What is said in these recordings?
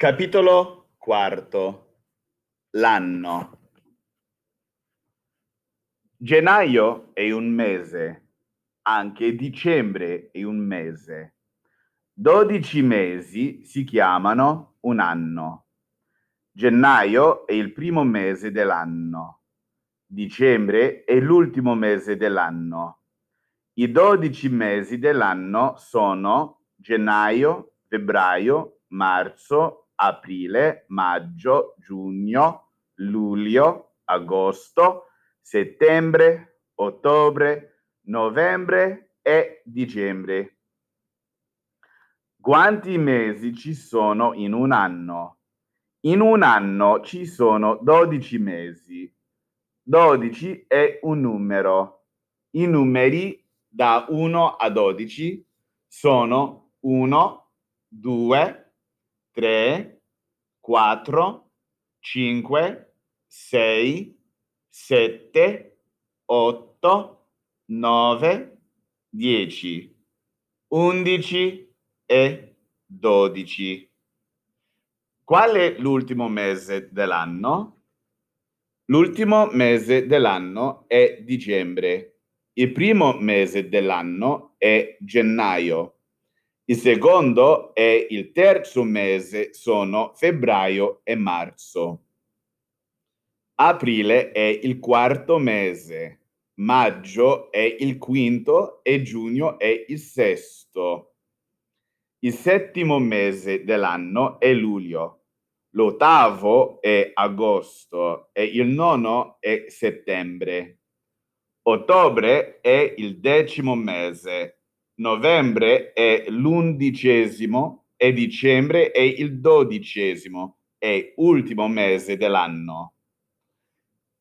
Capitolo quarto. L'anno. Gennaio è un mese, anche dicembre è un mese. Dodici mesi si chiamano un anno. Gennaio è il primo mese dell'anno. Dicembre è l'ultimo mese dell'anno. I dodici mesi dell'anno sono gennaio, febbraio, marzo, aprile, maggio, giugno, luglio, agosto, settembre, ottobre, novembre e dicembre. Quanti mesi ci sono in un anno? In un anno ci sono 12 mesi. 12 è un numero. I numeri da 1 a 12 sono 1, 2, 3, 4, 5, 6, 7, 8, 9, 10, 11 e 12. Qual è l'ultimo mese dell'anno? L'ultimo mese dell'anno è dicembre. Il primo mese dell'anno è gennaio. Il secondo e il terzo mese sono febbraio e marzo. Aprile è il quarto mese, maggio è il quinto e giugno è il sesto. Il settimo mese dell'anno è luglio, l'ottavo è agosto e il nono è settembre. Ottobre è il decimo mese, novembre è l'undicesimo e dicembre è il dodicesimo e ultimo mese dell'anno.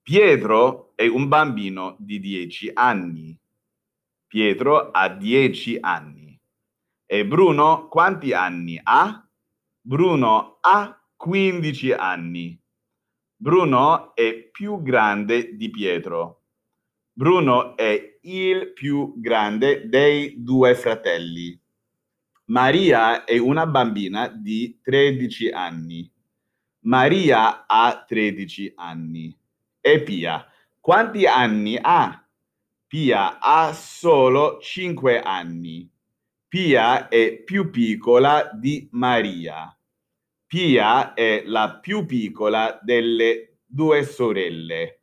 Pietro è un bambino di dieci anni. Pietro ha dieci anni. E Bruno quanti anni ha? Bruno ha 15 anni. Bruno è più grande di Pietro. Bruno è il più grande dei due fratelli. Maria è una bambina di 13 anni. Maria ha 13 anni. E Pia, quanti anni ha? Pia ha solo 5 anni. Pia è più piccola di Maria. Pia è la più piccola delle due sorelle.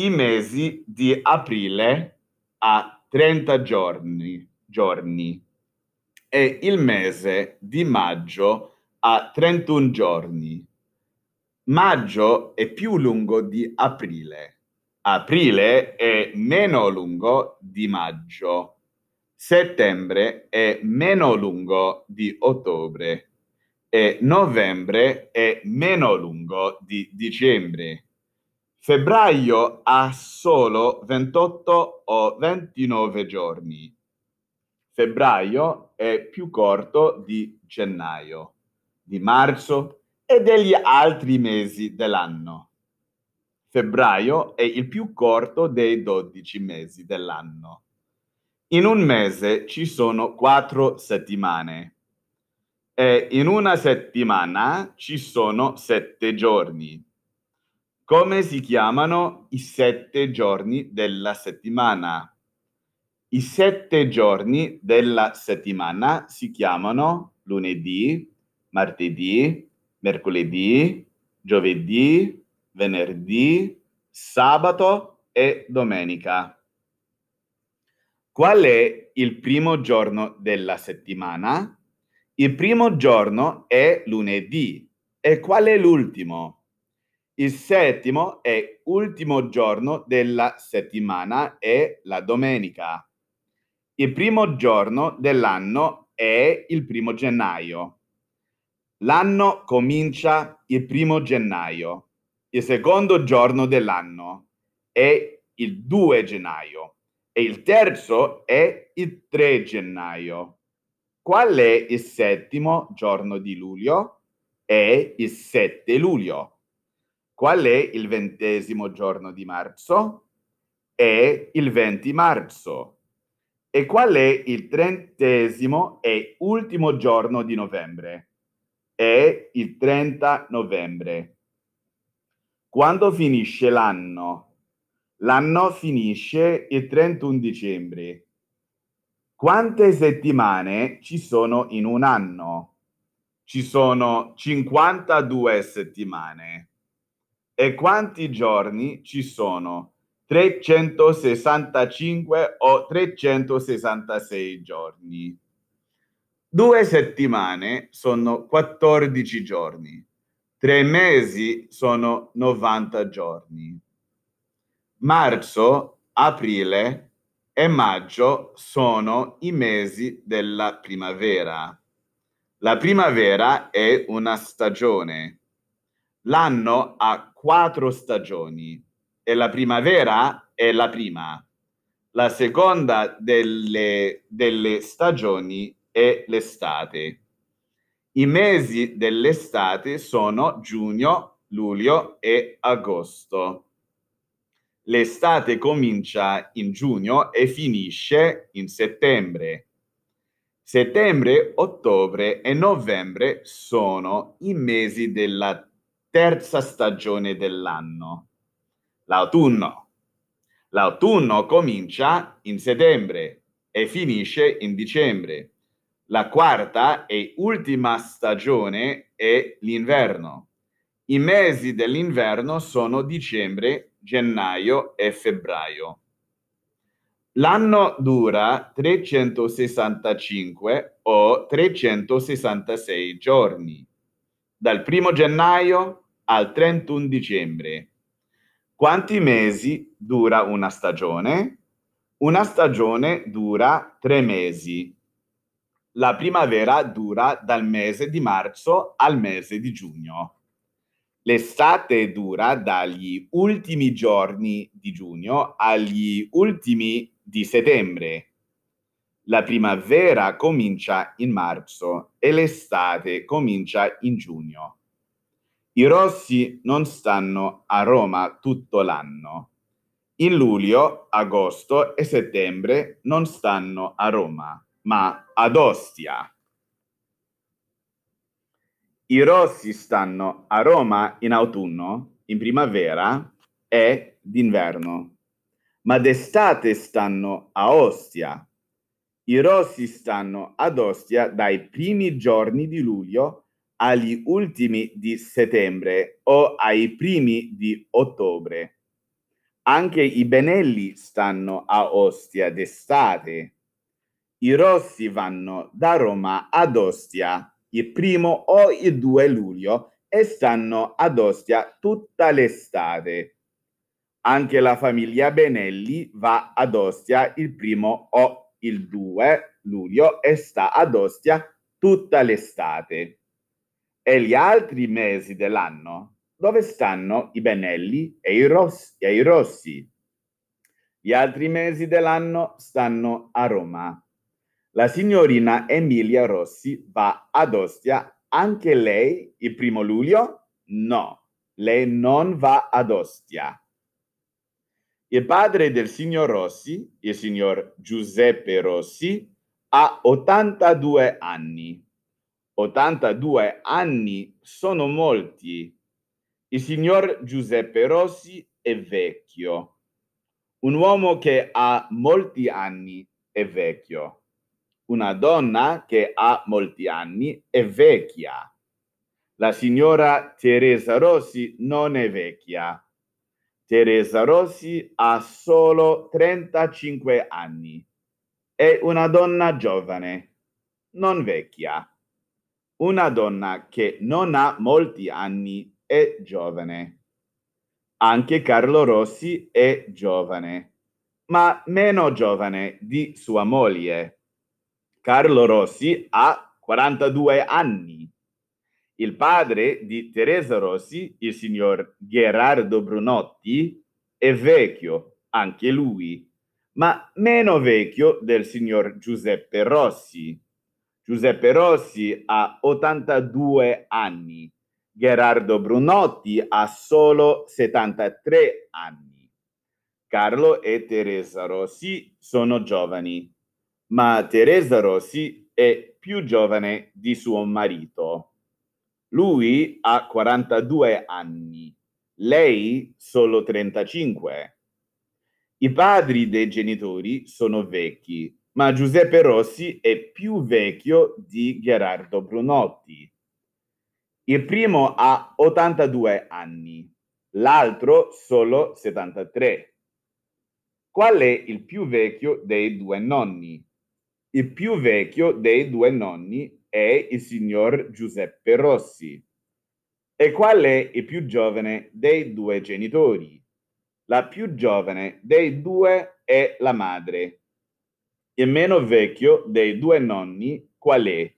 I mesi di aprile ha 30 giorni, giorni e il mese di maggio ha 31 giorni. Maggio è più lungo di aprile. Aprile è meno lungo di maggio. Settembre è meno lungo di ottobre e novembre è meno lungo di dicembre. Febbraio ha solo 28 o 29 giorni. Febbraio è più corto di gennaio, di marzo e degli altri mesi dell'anno. Febbraio è il più corto dei 12 mesi dell'anno. In un mese ci sono quattro settimane e in una settimana ci sono sette giorni. Come si chiamano i sette giorni della settimana? I sette giorni della settimana si chiamano lunedì, martedì, mercoledì, giovedì, venerdì, sabato e domenica. Qual è il primo giorno della settimana? Il primo giorno è lunedì. E qual è l'ultimo? Il settimo e ultimo giorno della settimana è la domenica. Il primo giorno dell'anno è il primo gennaio. L'anno comincia il primo gennaio. Il secondo giorno dell'anno è il 2 gennaio e il terzo è il 3 gennaio. Qual è il settimo giorno di luglio? È il 7 luglio. Qual è il ventesimo giorno di marzo? È il 20 marzo. E qual è il trentesimo e ultimo giorno di novembre? è il 30 novembre. Quando finisce l'anno? L'anno finisce il 31 dicembre. Quante settimane ci sono in un anno? Ci sono 52 settimane. E quanti giorni ci sono? 365 o 366 giorni. Due settimane sono 14 giorni. Tre mesi sono 90 giorni. Marzo, aprile e maggio sono i mesi della primavera. La primavera è una stagione. L'anno ha quattro stagioni e la primavera è la prima. La seconda delle, delle stagioni è l'estate. I mesi dell'estate sono giugno, luglio e agosto. L'estate comincia in giugno e finisce in settembre. Settembre, ottobre e novembre sono i mesi della terza stagione dell'anno l'autunno. L'autunno comincia in settembre e finisce in dicembre. La quarta e ultima stagione è l'inverno. I mesi dell'inverno sono dicembre, gennaio e febbraio. L'anno dura 365 o 366 giorni, dal 1 gennaio al 31 dicembre. Quanti mesi dura una stagione? Una stagione dura tre mesi. La primavera dura dal mese di marzo al mese di giugno. L'estate dura dagli ultimi giorni di giugno agli ultimi di settembre. La primavera comincia in marzo e l'estate comincia in giugno. I rossi non stanno a Roma tutto l'anno. In luglio, agosto e settembre non stanno a Roma, ma ad Ostia. I rossi stanno a Roma in autunno, in primavera e d'inverno, ma d'estate stanno a Ostia. I rossi stanno ad Ostia dai primi giorni di luglio agli ultimi di settembre o ai primi di ottobre. Anche i benelli stanno a Ostia d'estate. I rossi vanno da Roma ad Ostia il primo o il 2 luglio e stanno ad Ostia tutta l'estate. Anche la famiglia Benelli va ad Ostia il primo o il 2 luglio e sta ad Ostia tutta l'estate. E gli altri mesi dell'anno? Dove stanno i Benelli e i, Rossi, e i Rossi? Gli altri mesi dell'anno stanno a Roma. La signorina Emilia Rossi va ad Ostia anche lei il primo luglio? No, lei non va ad Ostia. Il padre del signor Rossi, il signor Giuseppe Rossi, ha 82 anni. 82 anni sono molti. Il signor Giuseppe Rossi è vecchio. Un uomo che ha molti anni è vecchio. Una donna che ha molti anni è vecchia. La signora Teresa Rossi non è vecchia. Teresa Rossi ha solo 35 anni. È una donna giovane, non vecchia. Una donna che non ha molti anni è giovane. Anche Carlo Rossi è giovane, ma meno giovane di sua moglie. Carlo Rossi ha 42 anni. Il padre di Teresa Rossi, il signor Gerardo Brunotti, è vecchio, anche lui, ma meno vecchio del signor Giuseppe Rossi. Giuseppe Rossi ha 82 anni, Gerardo Brunotti ha solo 73 anni. Carlo e Teresa Rossi sono giovani, ma Teresa Rossi è più giovane di suo marito. Lui ha 42 anni, lei solo 35. I padri dei genitori sono vecchi, ma Giuseppe Rossi è più vecchio di Gerardo Brunotti. Il primo ha 82 anni, l'altro solo 73. Qual è il più vecchio dei due nonni? Il più vecchio dei due nonni è il signor Giuseppe Rossi. E qual è il più giovane dei due genitori? La più giovane dei due è la madre. Il meno vecchio dei due nonni qual è?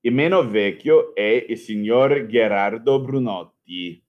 Il meno vecchio è il signor Gerardo Brunotti.